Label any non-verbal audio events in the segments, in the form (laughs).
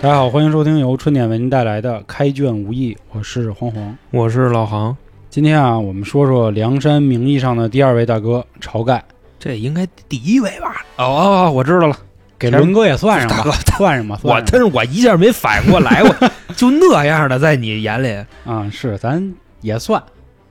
大家好，欢迎收听由春点为您带来的《开卷无益》，我是黄黄。我是老杭，今天啊，我们说说梁山名义上的第二位大哥晁盖，这应该第一位吧？哦哦，哦我知道了，给伦哥也算上大哥吧，算上吧，我真是我一下没反应过来，我 (laughs) 就那样的，在你眼里，啊，是咱也算。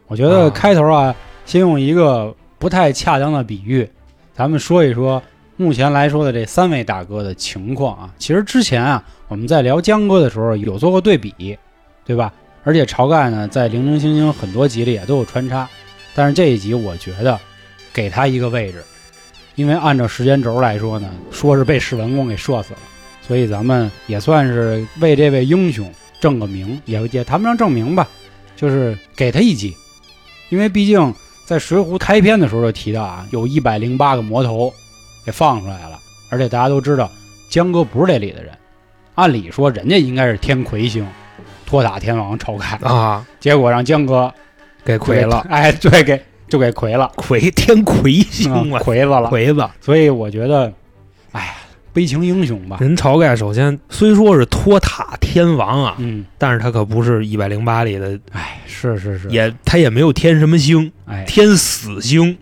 我觉得啊。开头啊，先用一个不太恰当的比喻，咱们说一说目前来说的这三位大哥的情况啊。其实之前啊，我们在聊江哥的时候有做过对比，对吧？而且晁盖呢，在零零星星很多集里也都有穿插，但是这一集我觉得给他一个位置，因为按照时间轴来说呢，说是被史文恭给射死了，所以咱们也算是为这位英雄正个名，也也谈不上正名吧，就是给他一集，因为毕竟在《水浒》开篇的时候就提到啊，有一百零八个魔头给放出来了，而且大家都知道江哥不是这里的人，按理说人家应该是天魁星，托塔天王晁盖，啊，结果让江哥给魁了，，(laughs) 哎，对，给就给魁了，魁天魁星嗯啊，魁子了，魁子。所以我觉得，哎呀，悲情英雄吧，人晁盖首先虽说是托塔天王啊，嗯，但是他可不是一百零八里的，哎，是是是，也他也没有天什么星，哎，天死星，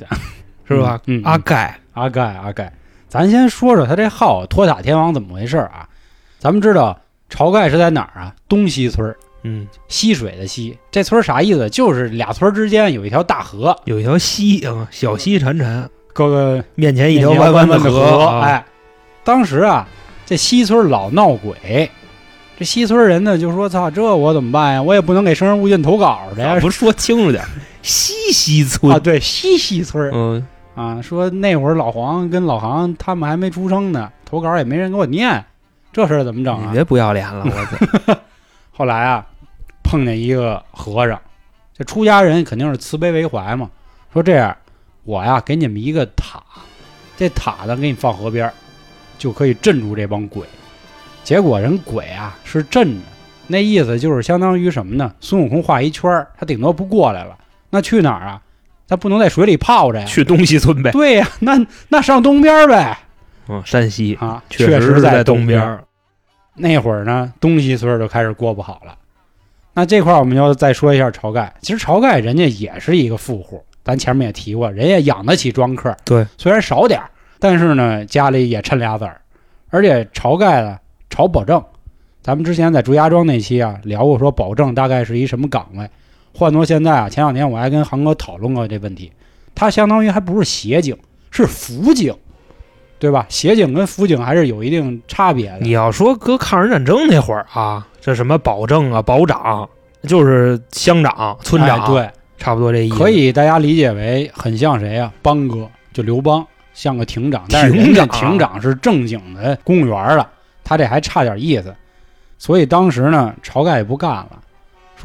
是吧？嗯，嗯阿盖阿盖阿盖，咱先说说他这号托塔天王怎么回事啊？咱们知道晁盖是在哪儿啊？东西村儿，嗯，溪水的溪，这村儿啥意思？就是俩村儿之间有一条大河，有一条溪啊，小溪潺潺，各个面前一一条弯弯的河。啊，哎，当时啊，这西村老闹鬼，这西村人呢就说：“操，这我怎么办呀？我也不能给生人勿近投稿去呀。不说清楚点儿，西溪村啊，，对，西溪村儿嗯，啊，说那会儿老黄跟老杭他们还没出生呢，投稿也没人给我念，这事儿怎么整啊？你别不要脸了，我操！(laughs) 后来啊，碰见一个和尚，这出家人肯定是慈悲为怀嘛，说这样，我呀给你们一个塔，这塔呢给你放河边儿，就可以镇住这帮鬼。结果人鬼啊是镇着，那意思就是相当于什么呢？孙悟空画一圈儿，他顶多不过来了，那去哪儿啊？他不能在水里泡着呀。去东西村呗。对呀、那那上东边儿呗嗯，山西啊，确实是在东儿。边儿。那会儿呢，东西村就开始过不好了。那这块儿我们要再说一下晁盖。其实晁盖人家也是一个富户，咱前面也提过，人家养得起庄客。对，虽然少点儿，但是呢，家里也趁俩子儿。而且晁盖呢，晁保正，咱们之前在朱家庄那期啊聊过，说保正大概是一什么岗位。换做现在啊，前两天我还跟航哥讨论过这问题，他相当于还不是协警，是辅警，对吧？协警跟辅警还是有一定差别的。你要说搁抗日战争那会儿啊，这什么保正啊、保长，就是乡长、村长，哎、对，差不多这意思。可以大家理解为很像谁啊、邦哥，就刘邦，像个亭长，但是人家亭长亭长是正经的公务员了，他这还差点意思。所以当时呢，晁盖也不干了，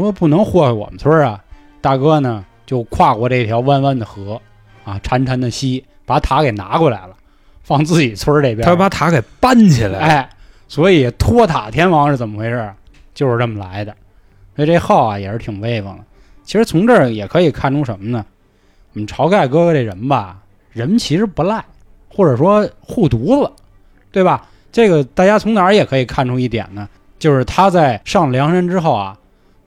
说不能祸害我们村儿啊。大哥呢就跨过这条弯弯的河，啊，潺潺的溪，把塔给拿过来了，放自己村儿这边。他把塔给搬起来，哎，所以托塔天王是怎么回事？就是这么来的。所以这号啊也是挺威风的。其实从这儿也可以看出什么呢？我们晁盖哥哥这人吧，人其实不赖，或者说护犊子，对吧？这个大家从哪儿也可以看出一点呢，就是他在上梁山之后啊，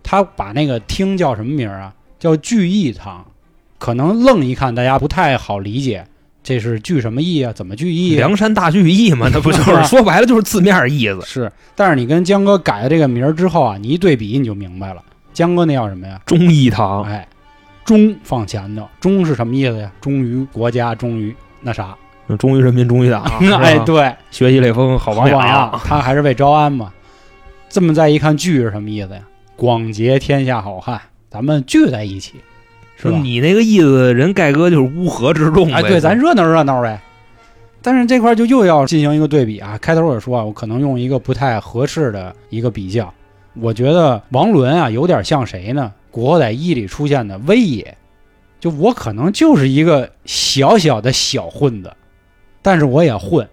他把那个厅叫什么名儿啊？叫聚义堂。可能愣一看，大家不太好理解，这是聚什么义啊？怎么聚义、啊？梁山大聚义嘛，那不就是 (laughs) 说白了就是字面意思？是，但是你跟江哥改了这个名儿之后啊，你一对比你就明白了。江哥那叫什么呀？忠义堂，哎，忠放前头，忠是什么意思呀？忠于国家，忠于那啥。忠于人民，忠于党。(laughs) 哎，对，学习雷锋好榜榜样，他还是为招安嘛。这么再一看，聚是什么意思呀？广结天下好汉，咱们聚在一起，是吧？你那个意思，人盖哥就是乌合之众呗。哎，对，咱热闹热闹呗。但是这块就又要进行一个对比啊。开头我说啊，我可能用一个不太合适的一个比较，我觉得王伦啊有点像谁呢？《古惑仔一》里出现的威爷，就我可能就是一个小小的小混子，但是我也混，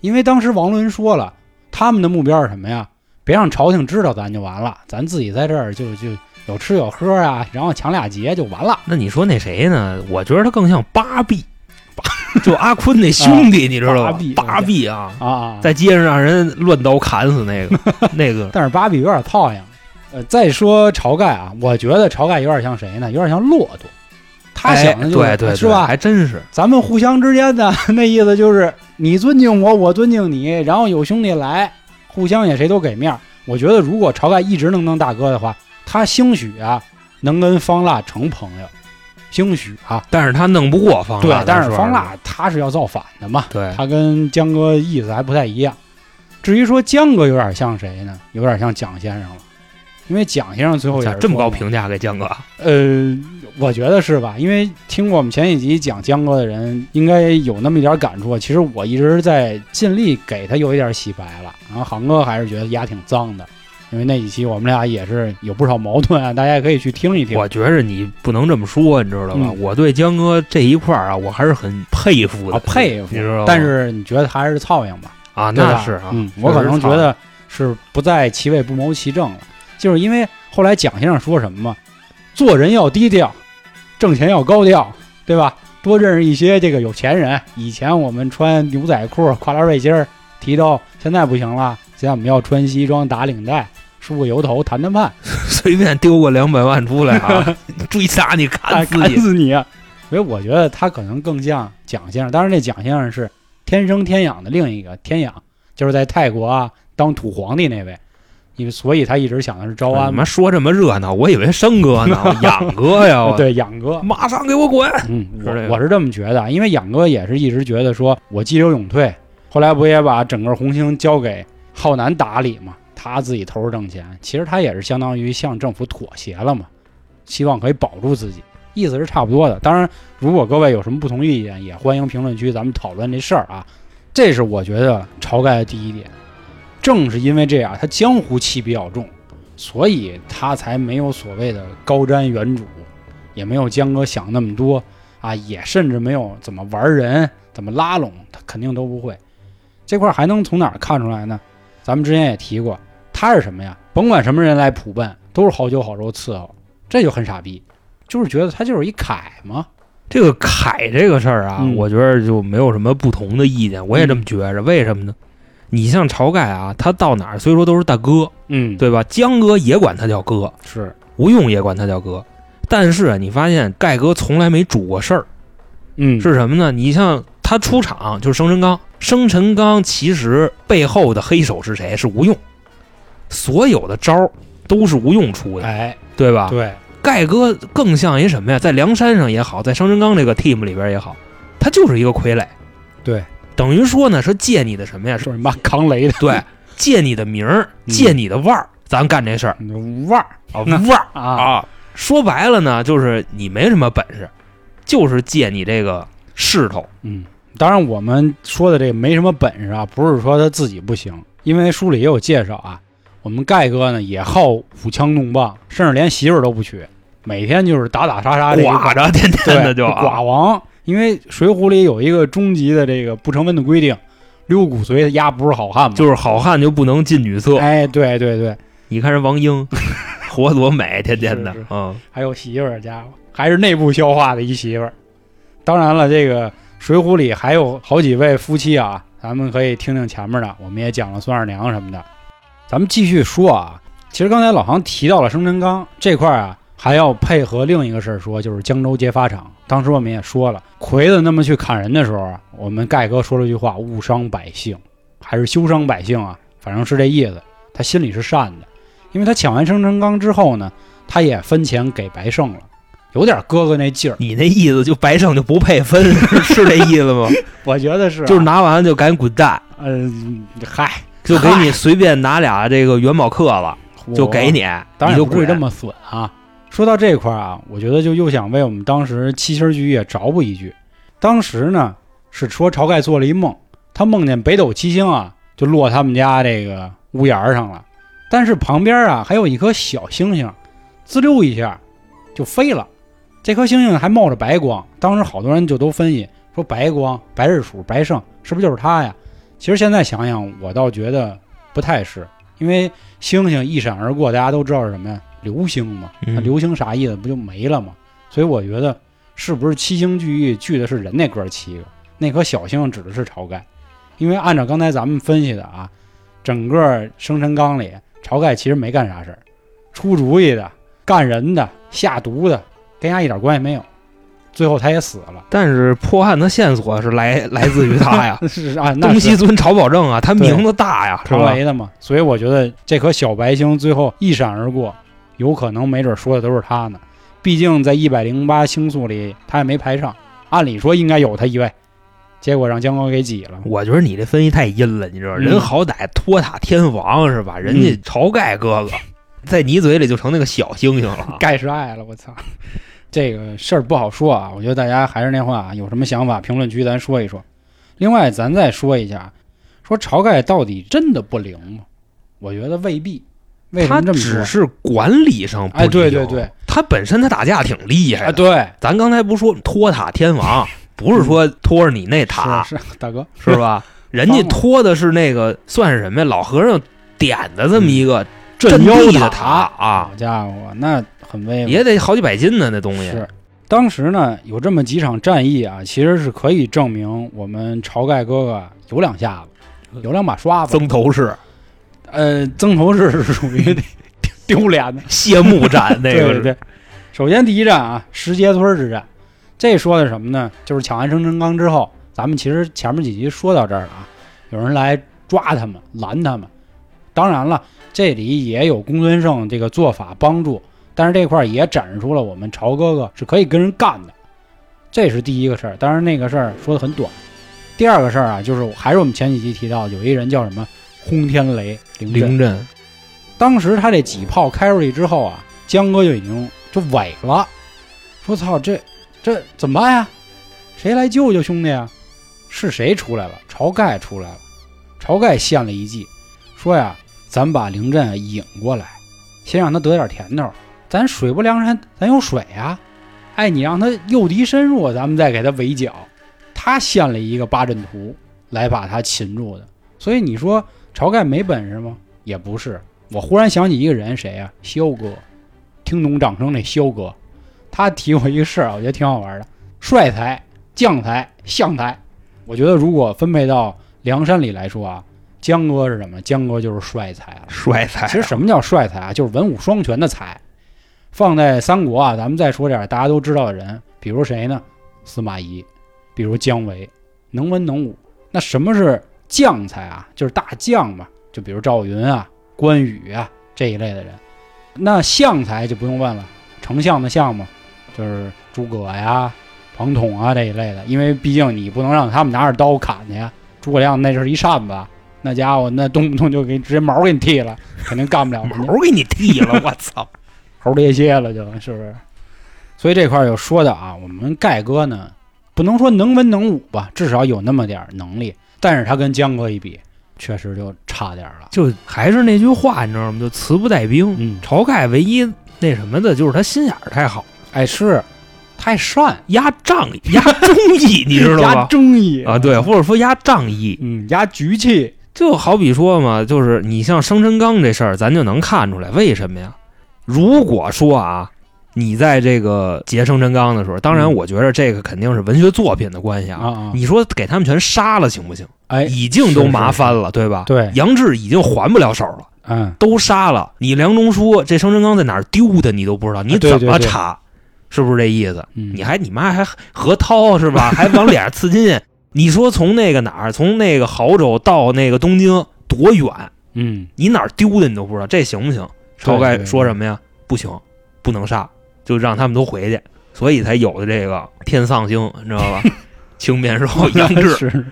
因为当时王伦说了，他们的目标是什么呀？别让朝廷知道咱就完了，咱自己在这儿就就有吃有喝啊，然后抢俩劫就完了。那你说那谁呢？我觉得他更像八臂，就阿坤那兄弟，你知道吧八臂？啊，啊啊，在街上让人乱刀砍死那个 (laughs) 那个，但是八臂有点套样。呃，再说晁盖啊，我觉得晁盖有点像谁呢？有点像骆驼。他想的就是、哎对对，是吧？还真是。咱们互相之间的 (laughs) 那意思就是你尊敬我，我尊敬你，然后有兄弟来，互相也谁都给面儿。我觉得如果晁盖一直能当大哥的话，他兴许啊能跟方腊成朋友，兴许啊。但是他弄不过方腊，对，但是方腊他是要造反的嘛，对他跟江哥意思还不太一样。至于说江哥有点像谁呢？有点像蒋先生了，因为蒋先生最后也是这么高评价给江哥，呃，我觉得是吧？因为听过我们前几集讲江哥的人，应该有那么一点感触。其实我一直在尽力给他有一点洗白了，然后航哥还是觉得牙挺脏的，因为那几期我们俩也是有不少矛盾啊，大家也可以去听一听。我觉着你不能这么说，你知道吧？嗯我对江哥这一块儿啊，我还是很佩服的，啊佩服你知道吗？但是你觉得还是操样吧？啊，那是啊，嗯，我可能觉得是不在其位不谋其政了，就是因为后来蒋先生说什么嘛，做人要低调，挣钱要高调，对吧？多认识一些这个有钱人。以前我们穿牛仔裤、跨栏背心儿、提兜，现在不行了，现在我们要穿西装、打领带、梳个油头、谈谈判，(laughs) 随便丢个两百万出来啊，(laughs) 追杀你砍死砍你。(laughs) 死你啊！所以我觉得他可能更像蒋先生，当然那蒋先生是天生天养的另一个天养，就是在泰国啊当土皇帝那位，因为所以他一直想的是招安妈。说这么热闹，我以为生哥呢，(laughs) 养哥呀，我，对，养哥，马上给我滚！嗯，是我我是这么觉得，因为养哥也是一直觉得说我激流勇退，后来不也把整个红星交给浩南打理嘛，他自己投入挣钱，其实他也是相当于向政府妥协了嘛，希望可以保住自己，意思是差不多的。当然，如果各位有什么不同意见，也欢迎评论区咱们讨论这事儿啊。这是我觉得晁盖的第一点，正是因为这样，他江湖气比较重，所以他才没有所谓的高瞻远瞩，也没有江哥想那么多啊，也甚至没有怎么玩人、怎么拉拢，他肯定都不会。这块儿还能从哪儿看出来呢？咱们之前也提过，他是什么呀？甭管什么人来普奔，都是好酒好肉伺候，这就很傻逼，就是觉得他就是一凯嘛。这个凯这个事儿啊，嗯我觉得就没有什么不同的意见，我也这么觉着。为什么呢？你像晁盖啊，他到哪儿虽说都是大哥，嗯，对吧？江哥也管他叫哥，是，吴用也管他叫哥，但是啊你发现盖哥从来没主过事儿，嗯，是什么呢？你像他出场就是生辰纲，生辰纲其实背后的黑手是谁？是吴用，所有的招儿都是吴用出的，哎，对吧？对，盖哥更像一什么呀？在梁山上也好，在生辰纲这个 team 里边也好，他就是一个傀儡，对，等于说呢是借你的什么呀？是说什么扛雷的，对，借你的名儿，嗯借你的腕儿，咱干这事儿腕儿啊，腕儿啊，啊。说白了呢，就是你没什么本事，就是借你这个势头。嗯，当然我们说的这个没什么本事啊，不是说他自己不行，因为书里也有介绍啊。我们盖哥呢也好舞枪弄棒，甚至连媳妇儿都不娶，每天就是打打杀杀这一块寡着天天的就啊寡王。因为《水浒》里有一个终极的这个不成文的规定，溜骨髓的丫不是好汉嘛。就是好汉就不能近女色。哎，对对对，你看人王英，(laughs) 活多美，天天的是是，嗯，还有媳妇儿，家伙还是内部消化的一媳妇儿。当然了，这个《水浒》里还有好几位夫妻啊，咱们可以听听前面的，我们也讲了孙二娘什么的。咱们继续说啊，其实刚才老航提到了生辰纲这块儿啊，还要配合另一个事儿说，就是江州劫法场。当时我们也说了，魁子那么去砍人的时候啊，我们盖哥说了句话：“误伤百姓，还是休伤百姓啊？”反正是这意思。他心里是善的，因为他抢完生辰纲之后呢，他也分钱给白胜了，有点哥哥那劲儿。你那意思就白胜就不配分，是是这意思吗？我觉得是啊、就是拿完就赶紧滚蛋，嗯，嗨，就给你随便拿俩这个元宝克了，就给你，当然你就滚不会这么损啊。说到这块儿啊，我觉得就又想为我们当时七星聚业着补一句。当时呢是说晁盖做了一梦，他梦见北斗七星啊就落他们家这个屋檐上了，但是旁边啊还有一颗小星星，滋溜一下就飞了。这颗星星还冒着白光，当时好多人就都分析说白光、白日鼠、白胜是不是就是他呀？其实现在想想，我倒觉得不太是，因为星星一闪而过，大家都知道是什么呀？流星嘛，嗯那流星啥意思？不就没了吗？所以我觉得是不是七星聚义聚的是人那哥七个？那颗小星指的是晁盖，因为按照刚才咱们分析的啊，整个生辰纲里，晁盖其实没干啥事儿，出主意的、干人的、下毒的，跟他一点关系没有。最后他也死了，但是破案的线索是来来自于他呀，(laughs) 是啊，那东西是尊晁保正啊，他名字大呀，是常吧？雷的嘛，所以我觉得这颗小白星最后一闪而过，有可能没准说的都是他呢。毕竟在一百零八星宿里，他也没排上，按理说应该有他一位，结果让江哥给挤了。我觉得你这分析太阴了，你知道，嗯人好歹托塔天王是吧？人家嗯晁盖哥哥，在你嘴里就成那个小星星了。盖世爱了，我操！这个事儿不好说啊，我觉得大家还是那话，有什么想法，评论区咱说一说。另外，咱再说一下，说晁盖到底真的不灵吗？我觉得未必。为什他么这么说？只是管理上不哎，对对对，他本身他打架挺厉害啊，的。对，咱刚才不说托塔天王，(laughs) 不是说托着你那塔是是大哥，(laughs) 是吧？人家托的是那个算是什么呀？老和尚点的这么一个镇妖塔啊好，家伙，那很威风。也得好几百斤呢，那东西。是，当时呢有这么几场战役啊，其实是可以证明我们晁盖哥哥有两下子，有两把刷子。曾头市呃，曾头市是属于 (laughs) 丢脸的。谢幕战那个是对对对，首先第一战啊，石碣村之战，这说的什么呢？就是抢完生辰纲之后，咱们其实前面几集说到这儿了啊，有人来抓他们，拦他们。当然了，这里也有公孙胜这个做法帮助，但是这块儿也展示出了我们朝哥哥是可以跟人干的，这是第一个事儿。当然那个事儿说的很短。第二个事儿啊，就是还是我们前几集提到，有一人叫什么轰天雷凌震，凌阵，当时他这几炮开出去之后啊，江哥就已经就萎了，说：“操，这这怎么办呀？谁来救救兄弟啊？”是谁出来了？晁盖出来了。晁盖献了一计，说呀：“咱把凌阵引过来，先让他得点甜头。咱水泊梁山，咱有水啊。哎，你让他诱敌深入，咱们再给他围剿。”他献了一个八阵图来把他擒住的。所以你说晁盖没本事吗？也不是。我忽然想起一个人，谁呀、萧哥，听懂掌声那萧哥，他提过一个事儿啊，我觉得挺好玩的。帅才、将才、相才，我觉得如果分配到梁山里来说啊，江哥是什么？江哥就是帅才了。帅才啊。其实什么叫帅才啊？就是文武双全的才。放在三国啊，咱们再说点大家都知道的人，比如谁呢？司马懿，比如姜维，能文能武。那什么是将才啊？就是大将嘛，就比如赵云啊、关羽啊这一类的人。那相才就不用问了，丞相的相嘛，就是诸葛呀、庞统啊这一类的。因为毕竟你不能让他们拿着刀砍去呀。诸葛亮那是一扇子，那家伙那动不动就给直接毛给你剃了，肯定干不了。(laughs) 毛给你剃了，我操！猴咧蝎了，就是不是？所以这块儿有说的啊，我们盖哥呢，不能说能文能武吧，至少有那么点能力，但是他跟江哥一比，确实就差点了。就还是那句话，你知道吗？就词不带兵。嗯，晁盖唯一那什么的，就是他心眼儿太好，哎，是太善，压仗义、(laughs) 压忠义，(laughs) 你知道压忠？义啊，对，，或者说压仗义，嗯，压局气，就好比说嘛，就是你像生辰纲这事儿，咱就能看出来，为什么呀？如果说啊，你在这个结生辰纲的时候，当然，嗯我觉得这个肯定是文学作品的关系啊。你说给他们全杀了行不行？哎，已经都麻烦了，对吧？对，杨志已经还不了手了，嗯，都杀了。你梁中书这生辰纲在哪儿丢的，你都不知道，你怎么查？是不是这意思？嗯你还你妈还何涛是吧？还往脸上刺金。(laughs) 你说从那个哪儿，从那个亳州到那个东京多远？嗯，你哪儿丢的你都不知道，这行不行？晁盖说什么呀？不行，不能杀，就让他们都回去，所以才有的这个天丧星，你知道吧？(laughs) 青面兽 (laughs) 杨志，是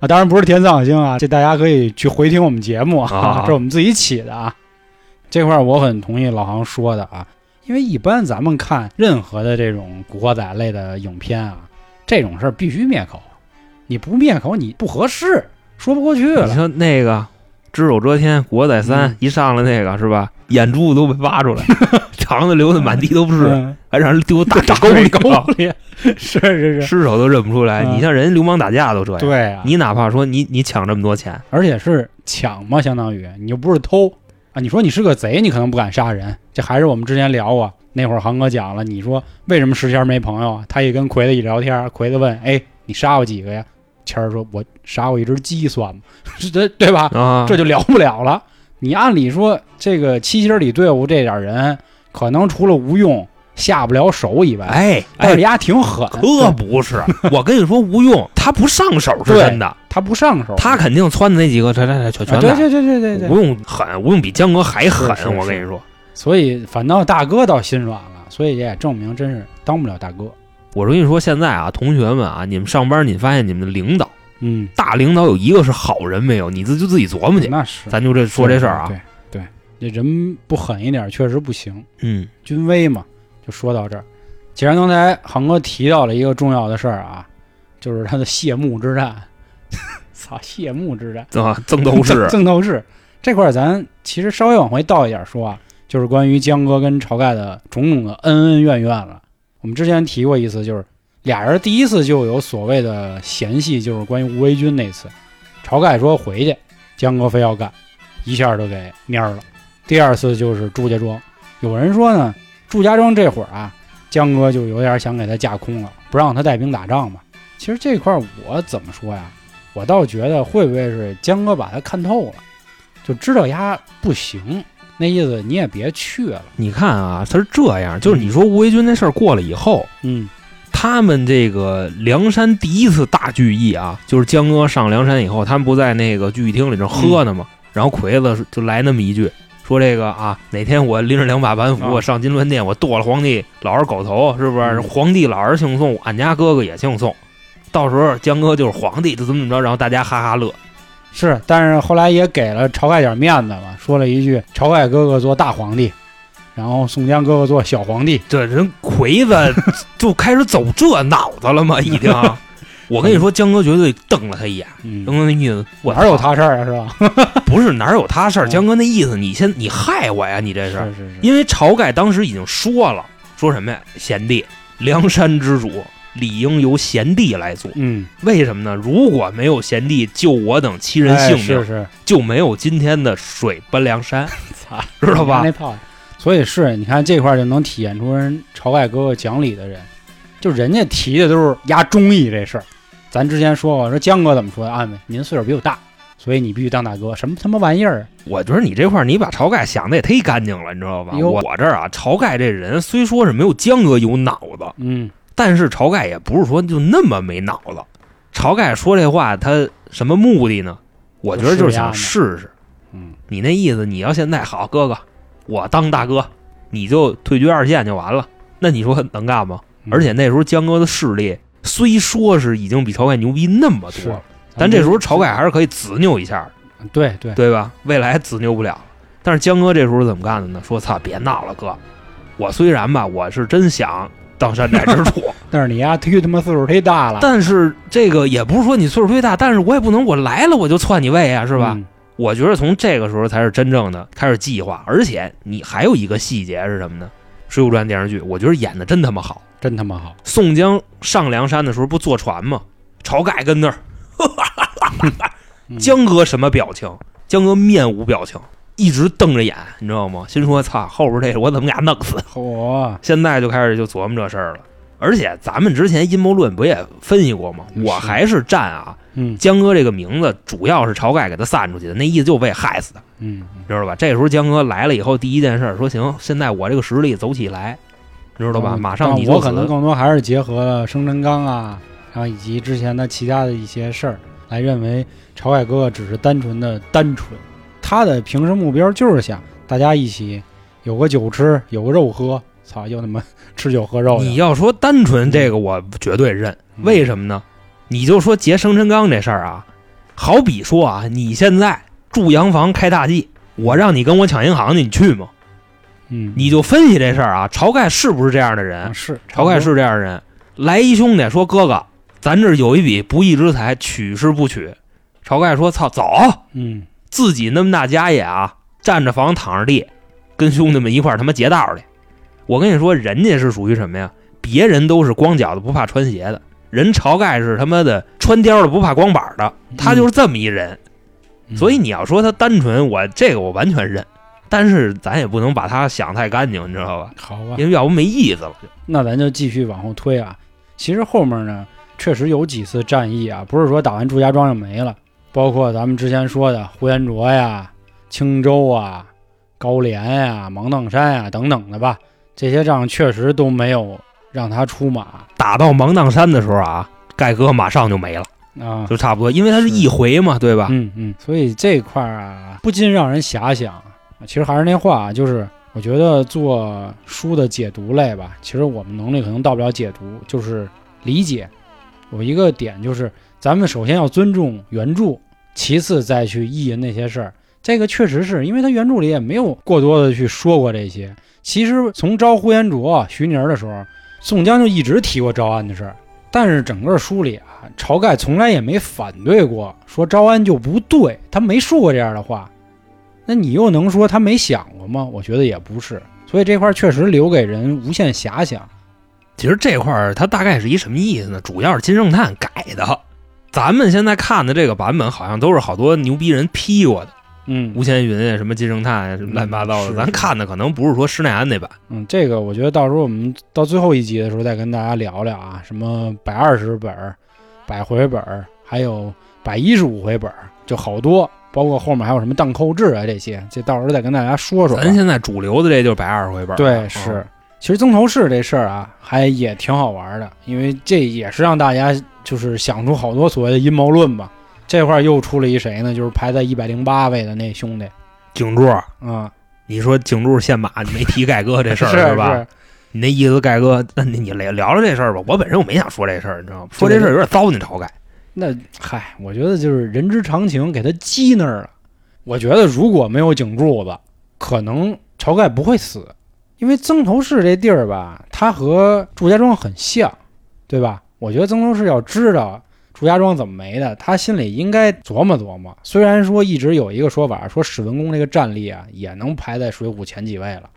啊，当然不是天丧星啊，这大家可以去回听我们节目啊 (laughs) 这是我们自己起的啊。这块儿我很同意老航说的啊，因为一般咱们看任何的这种古惑仔类的影片啊，这种事儿必须灭口，你不灭口你不合适，说不过去了你。说那个《只手遮天》《古惑仔三》嗯一上来那个是吧？眼珠子都被挖出来，(laughs) 肠子流的满地都是，嗯还让人丢大大沟里沟里，(laughs) 是是是，尸首都认不出来。嗯你像人流氓打架都这样，对啊，你哪怕说你你抢这么多钱，而且是抢嘛，相当于你又不是偷啊。你说你是个贼，你可能不敢杀人，这还是我们之前聊过，那会儿航哥讲了，你说为什么石谦没朋友啊？他一跟奎子一聊天，奎子问：“哎，你杀过几个呀？”谦儿说：“我杀过一只鸡，算吗？(laughs) 这对吧？啊，这就聊不了了。你按理说，这个七星里队伍这点人，可能除了吴用下不了手以外，哎但是哎，丫挺狠，可不是，我跟你说，吴用他不上手是真的，他不上手，他肯定撺的那几个，全全全全对对对对对对吴用狠，吴用比江哥还狠我跟你说。所以反倒大哥倒心软了，所以也证明真是当不了大哥。我跟你说，现在啊，同学们啊，你们上班，你发现你们的领导，嗯，大领导有一个是好人没有？你自就自己琢磨去。那是咱就这说这事儿啊，对对对，这人不狠一点确实不行。嗯，军威嘛，就说到这儿。既然刚才航哥提到了一个重要的事儿啊，就是他的谢幕之战。(laughs) 操，谢幕之战，啊，曾斗士曾，(laughs) 曾斗士这块儿，咱其实稍微往回倒一点说啊，就是关于江哥跟晁盖的种种的恩恩怨怨了。我们之前提过一次，就是俩人第一次就有所谓的嫌隙，就是关于吴为军那次，晁盖说回去，江哥非要干，一下就给蔫了。第二次就是祝家庄，有人说呢，祝家庄这会儿啊，江哥就有点想给他架空了，不让他带兵打仗嘛。其实这块儿我怎么说呀？我倒觉得会不会是江哥把他看透了，就知道丫不行，那意思你也别去了。你看啊，他是这样，就是你说吴为军那事儿过了以后，嗯他们这个梁山第一次大聚义啊，就是江哥上梁山以后，他们不在那个聚义厅里正喝呢吗？然后魁子就来那么一句，说这个啊，哪天我拎着两把板斧，啊我上金銮殿，我剁了皇帝老儿狗头，是不是？嗯皇帝老儿姓宋，俺家哥哥也姓宋，到时候江哥就是皇帝，就怎么怎么着，然后大家哈哈乐。是，但是后来也给了晁盖点面子嘛，说了一句晁盖哥哥做大皇帝，然后宋江哥哥做小皇帝。这人魁子就开始走这脑子了吗？已经，(laughs) 我跟你说，江哥绝对瞪了他一眼，嗯江，哥那意思，我哪有他事儿啊？是吧？(laughs) 不是哪有他事儿？(laughs) 嗯江哥那意思，你先你害我呀，你这是。是是是，因为晁盖当时已经说了，说什么呀？贤弟，梁山之主理应由贤弟来做。嗯，为什么呢？如果没有贤弟救我等七人哎性命，是是，就没有今天的水奔梁山，操，知道吧那？套，所以是你看这块儿就能体现出人晁盖哥哥讲理的人，就人家提的都是压忠义这事儿。咱之前说过，说江哥怎么说的？安慰您岁数比我大，所以你必须当大哥。什么他妈玩意儿啊？我觉得你这块儿你把晁盖想的也忒干净了，你知道吧？我我这儿啊，晁盖这人虽说是没有江哥有脑子，嗯，但是晁盖也不是说就那么没脑子。晁盖说这话，他什么目的呢？我觉得就是想试试。嗯，你那意思，你要现在好哥哥，我当大哥，你就退居二线就完了。那你说能干吗？嗯而且那时候江哥的势力虽说是已经比晁盖牛逼那么多了，但这时候晁盖还是可以子拗一下，对对，对吧？未来子拗不了。但是江哥这时候怎么干的呢？说操，别闹了，哥，我虽然吧，我是真想当山寨之主，(laughs) 但是你丫忒他妈岁数忒大了，但是这个也不是说你岁数忒大，但是我也不能我来了我就篡你位啊，是吧？嗯？我觉得从这个时候才是真正的开始计划，而且你还有一个细节是什么呢？《水浒传》电视剧，我觉得演的真他妈好。真他妈好，宋江上梁山的时候不坐船吗？晁盖跟那儿，嗯江哥什么表情？江哥面无表情，一直瞪着眼，你知道吗？心说操，后边这个我怎么给他弄死？嚯，现在就开始就琢磨这事儿了。而且咱们之前阴谋论不也分析过吗？我还是站啊，嗯江哥这个名字主要是晁盖给他散出去的，那意思就被害死的。嗯，知道吧？这时候江哥来了以后，第一件事说行，现在我这个实力走起来，知道吧？嗯马上你我可能。更多还是结合了生辰纲啊，然后以及之前的其他的一些事儿，来认为晁盖哥哥只是单纯的单纯，他的平时目标就是想大家一起有个酒吃，有个肉喝，操，又他妈 (laughs) 吃酒喝肉。你要说单纯这个，我绝对认。嗯为什么呢？你就说劫生辰纲这事儿啊，好比说啊，你现在住洋房开大 G，我让你跟我抢银行去，你去吗？嗯，你就分析这事儿啊，晁盖是不是这样的人啊？是晁盖是这样的人。来一兄弟说：“哥哥，咱这儿有一笔不义之财，取是不取？”晁盖说：“操，走！”嗯自己那么大家业啊，占着房躺着地，跟兄弟们一块儿他妈劫道去。我跟你说，人家是属于什么呀？别人都是光脚的不怕穿鞋的，人晁盖是他妈的穿貂的不怕光板的，他就是这么一人。嗯所以你要说他单纯，我这个我完全认。但是咱也不能把他想太干净，你知道吧？好吧，因为要不没意思了。那咱就继续往后推啊。其实后面呢，确实有几次战役啊，不是说打完祝家庄就没了，包括咱们之前说的呼延灼呀、青州啊、高廉呀、芒砀山呀等等的吧，这些仗确实都没有让他出马打到芒砀山的时候啊，盖哥马上就没了，啊。就差不多，因为他是一回嘛，对吧？嗯嗯，所以这块儿啊，不禁让人遐想。其实还是那话，就是我觉得做书的解读类吧，其实我们能力可能到不了解读，就是理解。有一个点就是，咱们首先要尊重原著，其次再去意淫那些事儿。这个确实是因为他原著里也没有过多的去说过这些。其实从招呼延灼、徐宁的时候，宋江就一直提过招安的事儿，但是整个书里啊，晁盖从来也没反对过，说招安就不对，他没说过这样的话。那你又能说他没想过吗？我觉得也不是。所以这块确实留给人无限遐想。其实这块儿它大概是一什么意思呢？主要是金圣叹改的。咱们现在看的这个版本，好像都是好多牛逼人批过的，嗯吴千云啊，什么金圣叹啊，什么乱七八糟的。咱看的可能不是说施耐庵那版，嗯，这个我觉得到时候我们到最后一集的时候再跟大家聊聊啊，什么百二十本儿、百回本儿，还有百一十五回本儿，就好多，包括后面还有什么荡寇志啊这些，这到时候再跟大家说说。咱现在主流的这就是百二十回本。对，嗯是。其实曾头市这事儿啊，还也挺好玩的，因为这也是让大家就是想出好多所谓的阴谋论吧。这块儿又出了一谁呢？就是排在一百零八位的那兄弟景柱，啊，你说景柱献马，你没提盖哥这事儿 (laughs) 是吧？是你那意思，盖哥，那你你聊聊聊这事儿吧。我本身我没想说这事儿，你知道吗？说这事儿有点糟践晁盖。那嗨，我觉得就是人之常情，给他激那儿了。我觉得如果没有景柱子，可能晁盖不会死，因为曾头市这地儿吧，它和祝家庄很像，对吧？我觉得曾头市要知道朱家庄怎么没的，他心里应该琢磨琢磨。虽然说一直有一个说法，说史文恭这个战力啊，也能排在水浒前几位了，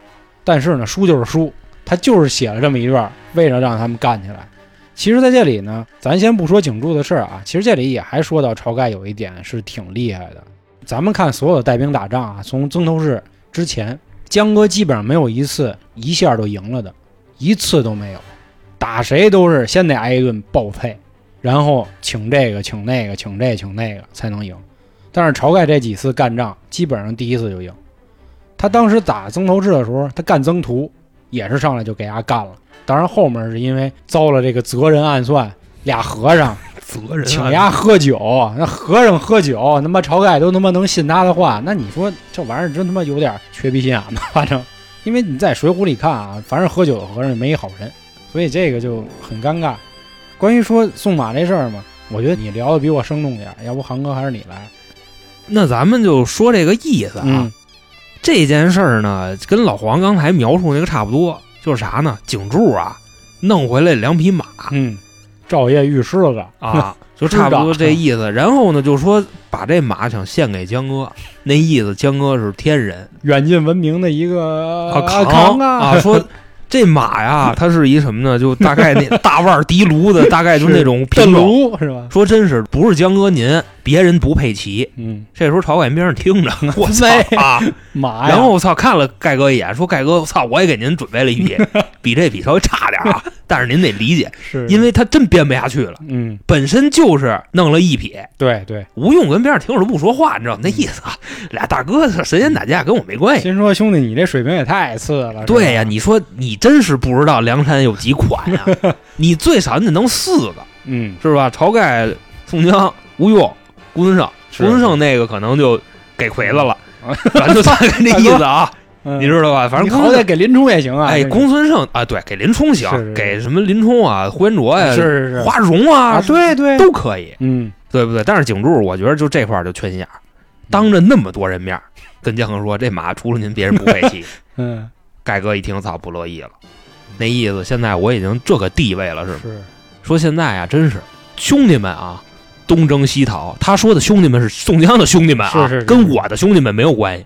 但是呢，输就是输，他就是写了这么一段，为了让他们干起来。其实，在这里呢，咱先不说景柱的事儿啊，其实这里也还说到晁盖有一点是挺厉害的。咱们看所有带兵打仗啊，从曾头市之前，江哥基本上没有一次一下就赢了的，一次都没有。打谁都是先得挨一顿暴配，然后请这个请那个请这请那个才能赢。但是晁盖这几次干仗，基本上第一次就赢。他当时打曾头市的时候，他干曾屠也是上来就给他干了。当然后面是因为遭了这个责人暗算，俩和尚 (laughs) 责任啊请丫喝酒，那和尚喝酒，他妈晁盖都他妈能信他的话，那你说这玩意儿真他妈有点缺逼心眼子，反正，因为你在《水浒》里看啊，凡是喝酒的和尚没一好人，所以这个就很尴尬。关于说送马这事儿嘛，我觉得你聊的比我生动点儿，要不航哥还是你来？那咱们就说这个意思啊。嗯这件事儿呢，跟老黄刚才描述那个差不多，就是啥呢？景柱啊，弄回来两匹马嗯，照夜御狮子，啊，就差不多这意思。然后呢，就说把这马想献给江哥，那意思江哥是天人远近闻名的一个啊，扛啊啊，说这马呀，它是一什么呢？就大概那 (laughs) 大腕儿的炉子，大概就那种电品种。炉是吧？说真是不是江哥您，别人不配骑。嗯，这时候晁盖边上听着，我操啊！马呀，然后我操，看了盖哥一眼，说盖哥，我操，我也给您准备了一匹，(laughs) 比这匹稍微差点啊，(laughs) 但是您得理解，是因为他真编不下去了，嗯，本身就是弄了一撇，对对，吴用跟边上听着都不说话，你知道吗？那意思啊，俩大哥神仙打架跟我没关系。心说兄弟，你这水平也太次了。对呀、你说你真是不知道梁山有几款呀、(laughs) 你最少你得弄四个，嗯，是吧？晁盖、宋江、吴用、公孙胜，是公孙胜那个可能就给魁子了，(laughs) 咱就大概这意思啊，嗯你知道吧？反正好歹给林冲也行啊。哎，公孙胜啊，对，给林冲行，是是是给什么林冲啊、呼延灼呀、是是是花荣啊，啊，对对，都可以，嗯，对不对？但是景柱，我觉得就这块儿就缺心眼儿，当着那么多人面跟江恒说，这马除了您，别人不配骑。(laughs) 嗯盖哥一听，操，不乐意了，那意思现在我已经这个地位了，是吗？是，说现在啊，真是兄弟们啊，东征西讨。他说的兄弟们是宋江的兄弟们啊，是是是跟我的兄弟们没有关系。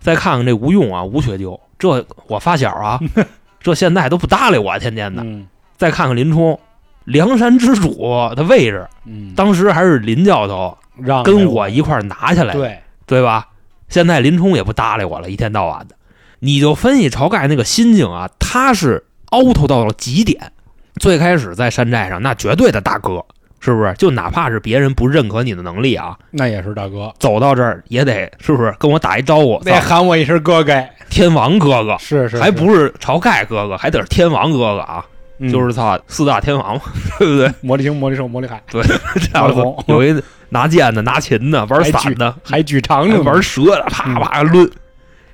再看看这吴用啊，吴学究，这我发小啊，(laughs) 这现在都不搭理我，天天的。嗯再看看林冲，梁山之主的位置，嗯，当时还是林教头让跟我一块儿拿下来的，对，对吧？现在林冲也不搭理我了，一天到晚的。你就分析晁盖那个心境啊，他是凹头到了极点。最开始在山寨上，那绝对的大哥，是不是？就哪怕是别人不认可你的能力啊，那也是大哥，走到这儿也得是不是跟我打一招呼？得喊我一声哥哥，天王哥哥是是，还不是晁盖哥哥，还得是天王哥哥啊，嗯就是他四大天王嘛，(laughs) 对不对？魔力星、魔力兽、魔力海，对，这样子有一拿剑的、拿琴的、玩伞的、还举长还呢，玩蛇的，啪啪抡。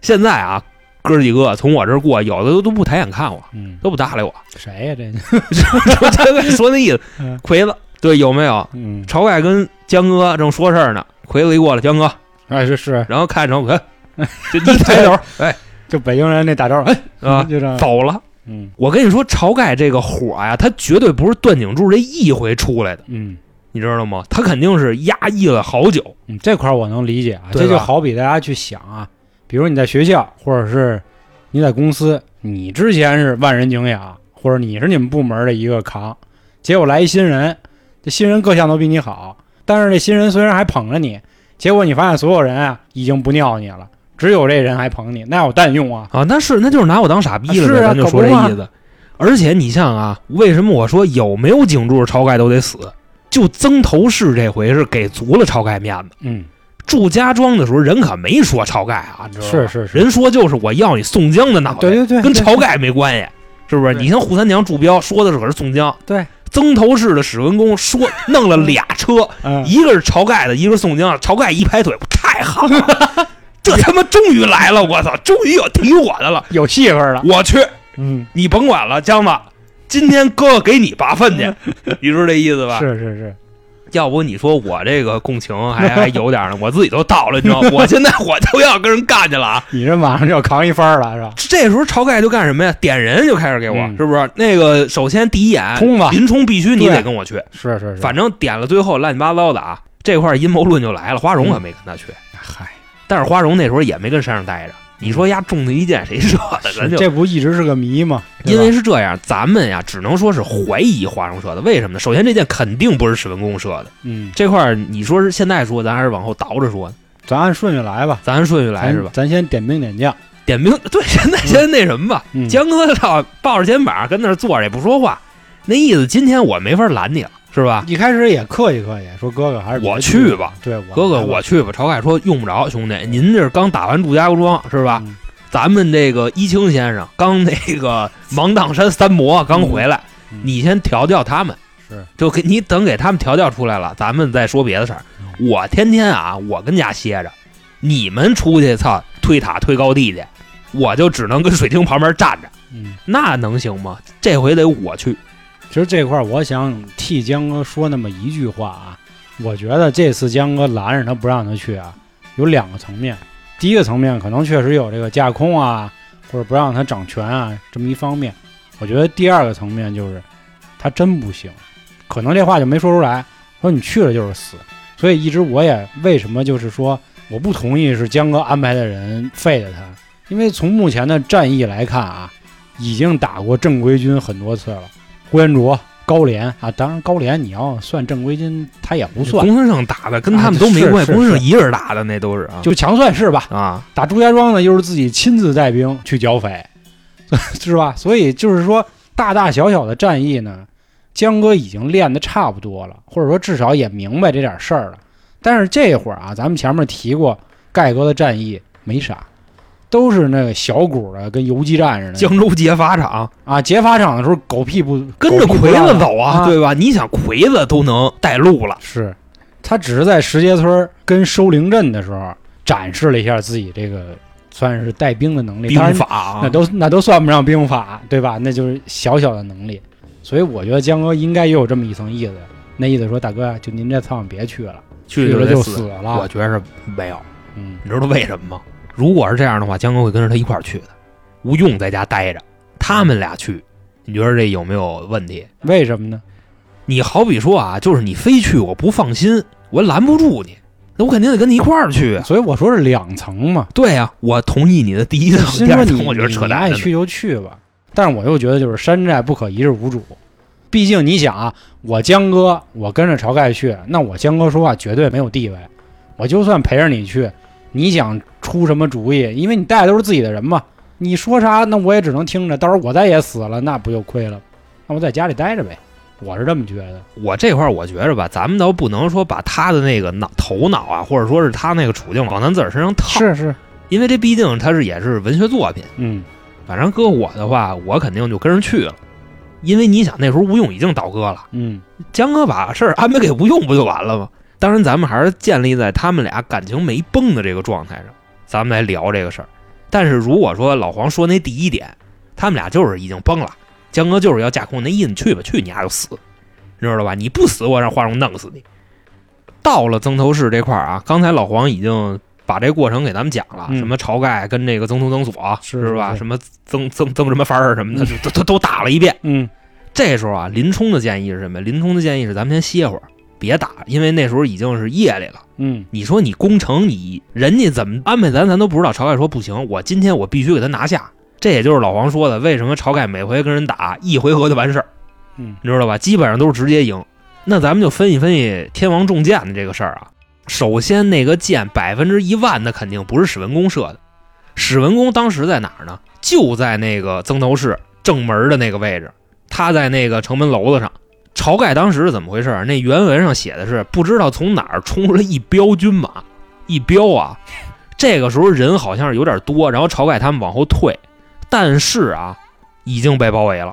现在啊，哥几个从我这儿过，有的都都不抬眼看我，嗯，都不搭理我。谁呀这？(laughs) 说这个说那意思嗯，魁子对有没有？嗯，晁盖跟江哥正说事儿呢，魁子一过来，江哥，哎是是，然后看着我，哎，(laughs) 就一抬头，哎就北京人那大招，哎，啊，(laughs) 就这样，走了。嗯我跟你说，晁盖这个火呀，他绝对不是段景柱这一回出来的，嗯你知道吗？他肯定是压抑了好久。嗯，这块儿我能理解啊，这就好比大家去想啊，比如你在学校，或者是你在公司，你之前是万人敬仰，或者你是你们部门的一个扛，结果来一新人，这新人各项都比你好，但是这新人虽然还捧着你，结果你发现所有人啊已经不尿你了，只有这人还捧你，那有蛋用啊？啊，那是那就是拿我当傻逼了呗，是啊咱就说这意思。而且你像啊，为什么我说有没有景柱，晁盖都得死？就曾头市这回是给足了晁盖面子。嗯，祝家庄的时候，人可没说晁盖啊，你知道吗？是是是，人说就是我要你宋江的脑袋，对对对，对跟晁盖没关系，是不是？你像扈三娘祝彪说的是可是宋江，对，曾头市的史文恭说弄了俩车，嗯一个是晁盖的，一个是宋江。晁盖一拍腿，太好了，(laughs) 这他妈终于来了！我操，终于有提我的了，有戏份了，我去，嗯，你甭管了，江子，今天哥哥给你拔粪去，(laughs) 你说这意思吧？是是是，要不你说我这个共情还 (laughs) 还有点呢，我自己都到了，你知道吗？(laughs) 我现在我就要跟人干去了啊！你这马上就要扛一番儿了是吧？这时候晁盖就干什么呀？点人就开始给我，嗯是不是？那个首先第一眼，冲吧林冲必须你得跟我去，是是是，反正点了最后乱七八糟的啊，这块阴谋论就来了。花荣可没跟他去，嗨。但是花荣那时候也没跟山上待着。你说丫中的一箭谁射的？咱就这不一直是个谜吗？因为是这样，咱们呀只能说是怀疑花荣射的。为什么呢？首先这箭肯定不是史文恭射的，嗯，这块儿你说是现在说，咱还是往后倒着说呢？咱按顺序来吧，咱按顺序来是吧？咱先点兵点将，点兵对，现在先那什么吧。嗯，江哥操，抱着肩膀跟那儿坐着也不说话，那意思今天我没法拦你了，是吧？一开始也客气客气，说哥哥还是我去去吧，对，哥哥我去吧。晁盖说用不着，兄弟，您这刚打完祝家庄是吧？嗯咱们这个一清先生刚那个芒砀山三魔刚回来，嗯你先调教他们，是就给你等给他们调教出来了，咱们再说别的事儿。嗯我天天啊，我跟家歇着，你们出去操推塔推高地去，我就只能跟水晶旁边站着，嗯，那能行吗？这回得我去。其实这块儿我想替江哥说那么一句话啊，我觉得这次江哥拦着他不让他去啊，有两个层面。第一个层面可能确实有这个架空啊，或者不让他掌权啊这么一方面。我觉得第二个层面就是他真不行，可能这话就没说出来，说你去了就是死。所以一直我也为什么就是说我不同意是江哥安排的人废了他，因为从目前的战役来看啊，已经打过正规军很多次了。呼延灼、高廉啊，当然高廉你要算正规军，他也不算，公孙胜打的跟他们都没关系，公孙胜一人打的那都是啊，就强算是吧。啊，打朱家庄呢，又是自己亲自带兵去剿匪，(laughs) 是吧？所以就是说，大大小小的战役呢，江哥已经练的差不多了，或者说至少也明白这点事儿了。但是这会儿啊，咱们前面提过，盖哥的战役没啥，都是那个小股的，跟游击战似的。江州劫法场啊，劫法场的时候狗屁不跟着魁子走啊，啊对吧？你想魁子都能带路了，是，他只是在石碣村跟收灵阵的时候展示了一下自己这个算是带兵的能力，兵法啊那都那都算不上兵法，对吧？那就是小小的能力。所以我觉得江哥应该也有这么一层意思，那意思说大哥啊，就您这趟别去了，去了就死。了。我觉着没有，嗯，你知道为什么吗？如果是这样的话，江哥会跟着他一块儿去的，吴用在家待着，他们俩去，你觉得这有没有问题？为什么呢？你好比说啊，就是你非去，我不放心，我拦不住你，那我肯定得跟你一块儿去啊。所以我说是两层嘛。对呀、我同意你的第一层，先说你第二层我觉得扯淡爱去就去吧，但是我又觉得就是山寨不可一日无主，毕竟你想啊，我江哥我跟着晁盖去，那我江哥说话绝对没有地位，我就算陪着你去，你想出什么主意，因为你带的都是自己的人嘛。你说啥，那我也只能听着。到时候我再也死了，那不就亏了？那我在家里待着呗，我是这么觉得。我这块儿我觉着吧，咱们倒不能说把他的那个脑头脑啊，或者说是他那个处境往咱自个儿身上套，是是，因为这毕竟他是也是文学作品。嗯，反正搁我的话，我肯定就跟着去了，因为你想那时候吴用已经倒戈了，嗯，江哥把事儿安排给吴用不就完了吗？当然，咱们还是建立在他们俩感情没崩的这个状态上，咱们来聊这个事儿。但是如果说老黄说那第一点，他们俩就是已经崩了，江哥就是要架空那意思，去吧，去你丫就死，你知道吧？你不死，我让花荣弄死你。到了曾头市这块儿啊，刚才老黄已经把这过程给咱们讲了，嗯什么晁盖跟那个曾头曾锁是吧？是什么曾曾曾什么番儿什么的，都都都打了一遍。嗯这时候啊，林冲的建议是什么？林冲的建议是咱们先歇会儿，别打，因为那时候已经是夜里了。嗯你说你攻城，你人家怎么安排咱，咱都不知道。晁盖说不行，我今天我必须给他拿下。这也就是老黄说的，为什么晁盖每回跟人打一回合就完事儿，嗯你知道吧？基本上都是直接赢。那咱们就分析分析天王中箭的这个事儿啊。首先，那个箭百分之一万的肯定不是史文恭射的。史文恭当时在哪儿呢？就在那个曾头市正门的那个位置，他在那个城门楼子上。晁盖当时是怎么回事？那原文上写的是不知道从哪儿冲出来一彪军马，一彪啊！这个时候人好像是有点多，然后晁盖他们往后退，但是啊，已经被包围了。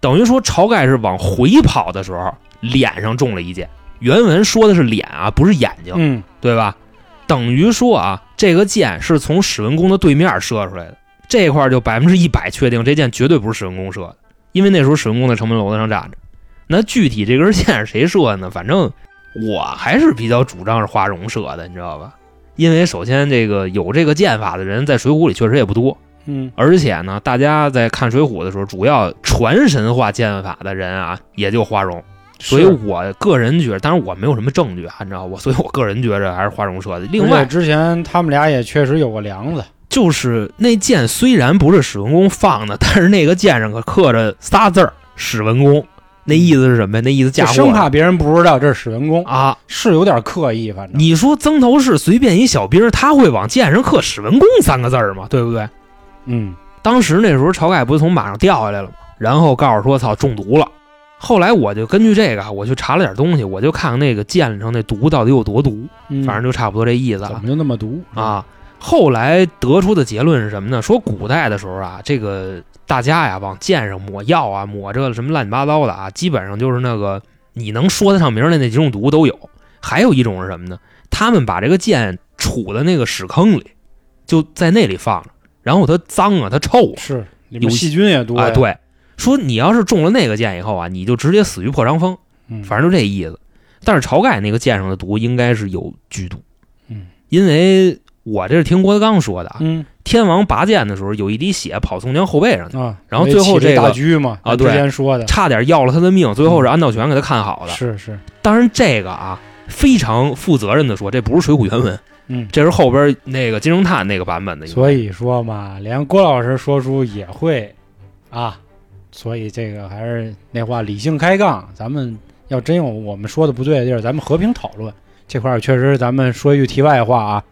等于说晁盖是往回跑的时候，脸上中了一箭。原文说的是脸啊，不是眼睛，嗯对吧？等于说啊，这个箭是从史文恭的对面射出来的，这块儿就百分之一百确定这箭绝对不是史文恭射的，因为那时候史文恭在城门楼子上站着。那具体这根线是谁射的呢？反正我还是比较主张是花荣射的，你知道吧？因为首先这个有这个剑法的人在《水浒》里确实也不多，嗯而且呢，大家在看《水浒》的时候，主要传神话剑法的人啊，也就花荣。所以我个人觉得，当然我没有什么证据啊，你知道我？所以我个人觉着还是花荣射的。另外，之前他们俩也确实有过梁子。就是那剑虽然不是史文恭放的，但是那个剑上可刻着仨字儿“史文恭”，那意思是什么呀？那意思嫁祸生怕别人不知道这是史文恭，啊！是有点刻意，反正你说曾头市随便一小兵，他会往剑上刻“史文恭”三个字儿吗？对不对？嗯当时那时候晁盖不是从马上掉下来了吗？然后告诉说操中毒了。后来我就根据这个，我去查了点东西，我就看看那个剑上那毒到底有多毒，嗯，反正就差不多这意思了怎么就那么毒？啊。后来得出的结论是什么呢？说古代的时候啊，这个大家呀往剑上抹药啊，抹这什么乱七八糟的啊，基本上就是那个你能说得上名的那几种毒都有。还有一种是什么呢？他们把这个剑杵在那个屎坑里，就在那里放着，然后它脏啊，它臭啊，是有细菌也多啊，呀，对，说你要是中了那个箭以后啊，你就直接死于破伤风，嗯，反正就这意思。但是晁盖那个剑上的毒应该是有剧毒，嗯，因为我这是听郭德纲说的啊，嗯天王拔剑的时候有一滴血跑宋江后背上去，啊，然后最后这个大狙嘛，啊之对前说的差点要了他的命，最后是安道全给他看好的。是是，当然这个啊，非常负责任的说，这不是《水浒》原文，嗯，这是后边那个金圣叹那个版本的。所以说嘛，连郭老师说书也会啊，所以这个还是那话，理性开杠。咱们要真有我们说的不对的地儿，咱们和平讨论。这块儿确实，咱们说一句题外话啊，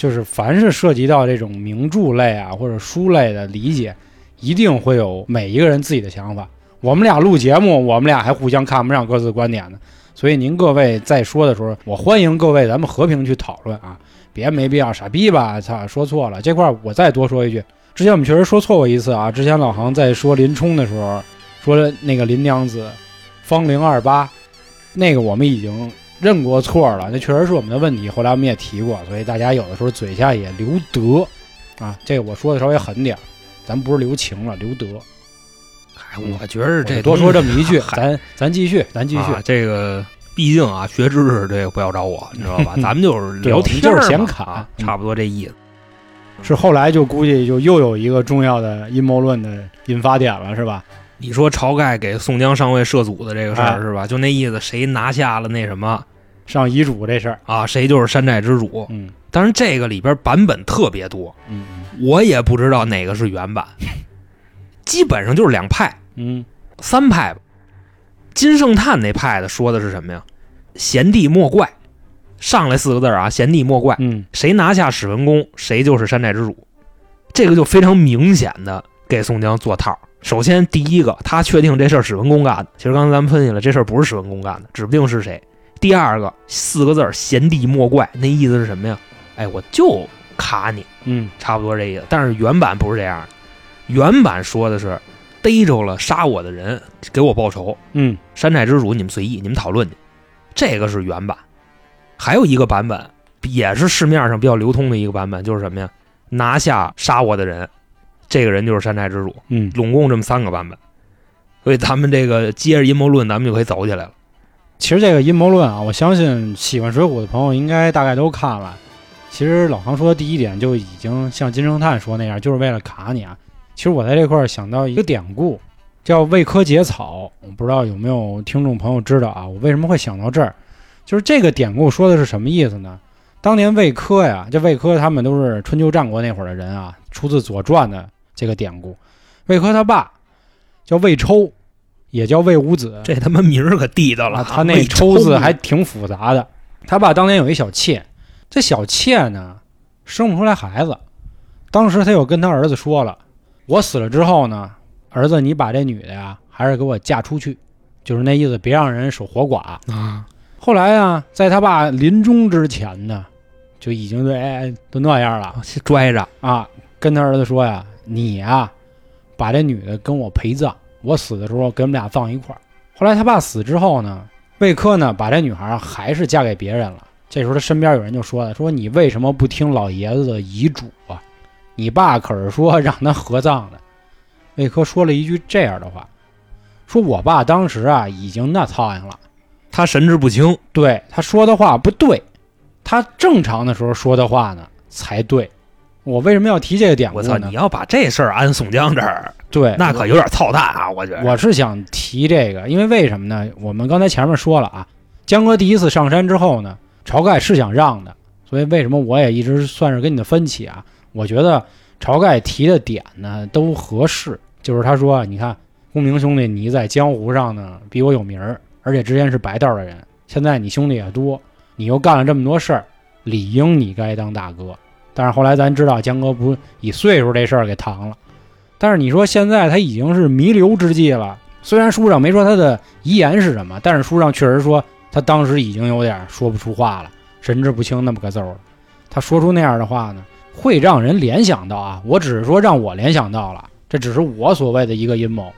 就是凡是涉及到这种名著类啊或者书类的理解，一定会有每一个人自己的想法。我们俩录节目，我们俩还互相看不上各自观点呢。所以您各位在说的时候，我欢迎各位咱们和平去讨论啊，别没必要傻逼吧？操，说错了这块儿我再多说一句，之前我们确实说错过一次啊。之前老航在说林冲的时候，说那个林娘子芳龄二八，那个我们已经认过错了，那确实是我们的问题。后来我们也提过，所以大家有的时候嘴下也留德啊。这个我说的稍微狠点儿，咱不是留情了，留德。哎，我觉得这多说这么一句，嗨咱咱继续，咱继续。啊这个毕竟啊，学知识这个不要找我，(laughs) 你知道吧？咱们就是对聊天我们就是显卡差不多这意思。是后来就估计就又有一个重要的阴谋论的引发点了，是吧？你说晁盖给宋江上位设祖的这个事儿、哎是吧？就那意思，谁拿下了那什么上遗嘱这事儿，啊，谁就是山寨之主。嗯当然，这个里边版本特别多，嗯我也不知道哪个是原版，基本上就是两派，嗯三派吧。金圣叹那派的说的是什么呀？贤弟莫怪，上来四个字啊，贤弟莫怪，嗯谁拿下史文恭，谁就是山寨之主。这个就非常明显的给宋江做套。首先，第一个，他确定这事儿史文恭干的。其实刚才咱们分析了，这事儿不是史文恭干的，指不定是谁。第二个，四个字儿“贤弟莫怪”，那意思是什么呀？哎，我就卡你，嗯差不多这意思。但是原版不是这样的，原版说的是逮着了杀我的人，给我报仇。嗯山寨之主，你们随意，你们讨论去。这个是原版，还有一个版本也是市面上比较流通的一个版本，就是什么呀？拿下杀我的人，这个人就是山寨之主。嗯，拢共这么三个版本，所以咱们这个接着阴谋论，咱们就可以走起来了。其实这个阴谋论啊，我相信喜欢《水浒》的朋友应该大概都看了。其实老康说的第一点就已经像金圣叹说那样，就是为了卡你啊。其实我在这块儿想到一个典故，叫“魏科结草”，我不知道有没有听众朋友知道啊？我为什么会想到这儿？就是这个典故说的是什么意思呢？当年魏科呀，这魏科他们都是春秋战国那会儿的人啊，出自《左传》的这个典故。魏科他爸叫魏抽，也叫魏武子，这他妈名儿可地道了，啊，他那魏抽字还挺复杂的。他爸当年有一小妾，这小妾呢生不出来孩子，当时他就跟他儿子说了：“我死了之后呢，儿子你把这女的呀，还是给我嫁出去，就是那意思，别让人守活寡。啊，”后来啊，在他爸临终之前呢，就已经对哎哎都那样了。拽着。啊，跟他儿子说呀：“你啊，把这女的跟我陪葬，我死的时候跟我们俩葬一块儿。”后来他爸死之后呢，魏科呢把这女孩还是嫁给别人了。这时候他身边有人就说了：“说你为什么不听老爷子的遗嘱啊？你爸可是说让他合葬的。”魏科说了一句这样的话：“说我爸当时啊已经那苍蝇了，他神志不清，对他说的话不对，他正常的时候说的话呢才对。我为什么要提这个典故我操！呢你？要把这事儿安宋江这儿，对，那可有点操蛋啊！我觉得我是想提这个，因为为什么呢？我们刚才前面说了啊，江哥第一次上山之后呢，晁盖是想让的，所以为什么我也一直算是跟你的分歧啊？我觉得晁盖提的点呢都合适，就是他说，你看公明兄弟，你在江湖上呢比我有名儿，而且之前是白道的人，现在你兄弟也多，你又干了这么多事儿，理应你该当大哥。但是后来咱知道江哥不以岁数这事儿给搪了。但是你说现在他已经是弥留之际了，虽然书上没说他的遗言是什么，但是书上确实说他当时已经有点说不出话了，神志不清那么个揍了。他说出那样的话呢，会让人联想到啊，我只是说让我联想到了，这只是我所谓的一个阴谋，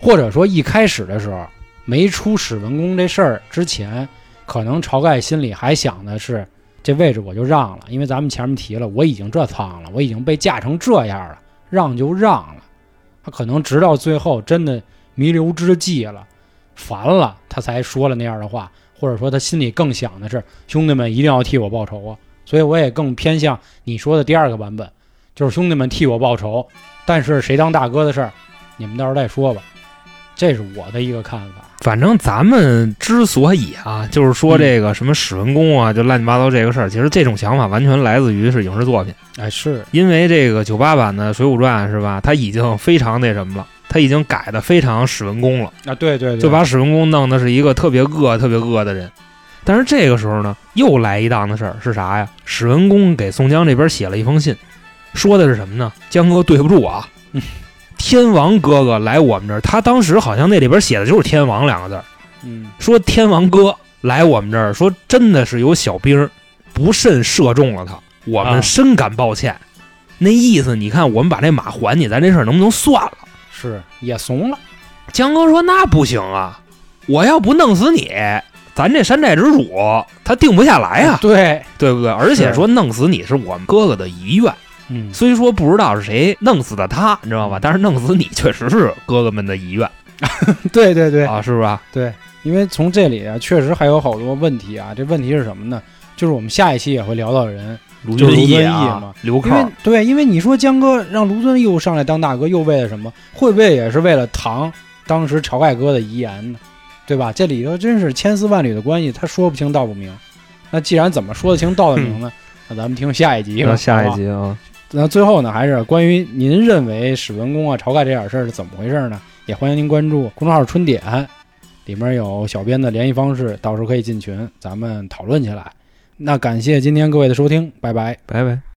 或者说一开始的时候没出史文恭这事儿之前，可能晁盖心里还想的是这位置我就让了，因为咱们前面提了，我已经这仓了，我已经被架成这样了，让就让了。他可能直到最后真的弥留之际了，烦了，他才说了那样的话，或者说他心里更想的是兄弟们一定要替我报仇啊。所以我也更偏向你说的第二个版本，就是兄弟们替我报仇，但是谁当大哥的事儿，你们到时候再说吧。这是我的一个看法。反正咱们之所以啊，就是说这个什么史文恭啊，就乱七八糟这个事儿，其实这种想法完全来自于是影视作品，哎，是，因为这个九八版的《水浒传》是吧，它已经非常那什么了，它已经改的非常史文恭了，啊，对对对，就把史文恭弄的是一个特别恶、特别恶的人。但是这个时候呢，又来一档子事儿，是啥呀？史文恭给宋江这边写了一封信，说的是什么呢？江哥对不住啊，天王哥哥来我们这儿，他当时好像那里边写的就是天王两个字儿。嗯说天王哥来我们这儿，说真的是有小兵儿不慎射中了他，我啊们深感抱歉。那意思，你看我们把这马还你，咱这事儿能不能算了？是也怂了，江哥说那不行啊，我要不弄死你，咱这山寨之主他定不下来呀、对，对不对？而且说弄死你是我们哥哥的遗愿，嗯，虽说不知道是谁弄死的他，你知道吧？但是弄死你确实是哥哥们的遗愿 (laughs) 对对对啊，是吧？对，因为从这里啊，确实还有好多问题啊。这问题是什么呢？就是我们下一期也会聊到人，卢俊义啊嘛，刘为对，因为你说江哥让卢俊义又上来当大哥，又为了什么？会不会也是为了唐当时晁盖哥的遗言呢？对吧？这里头真是千丝万缕的关系，他说不清道不明。那既然怎么说得清道得明呢？那咱们听下一集吧。那下一集啊，那最后呢，还是关于您认为史文恭啊、晁盖这点事儿是怎么回事呢？也欢迎您关注公众号“春点”，(laughs) 里面有小编的联系方式，到时候可以进群，咱们讨论起来。那感谢今天各位的收听，拜拜。拜拜。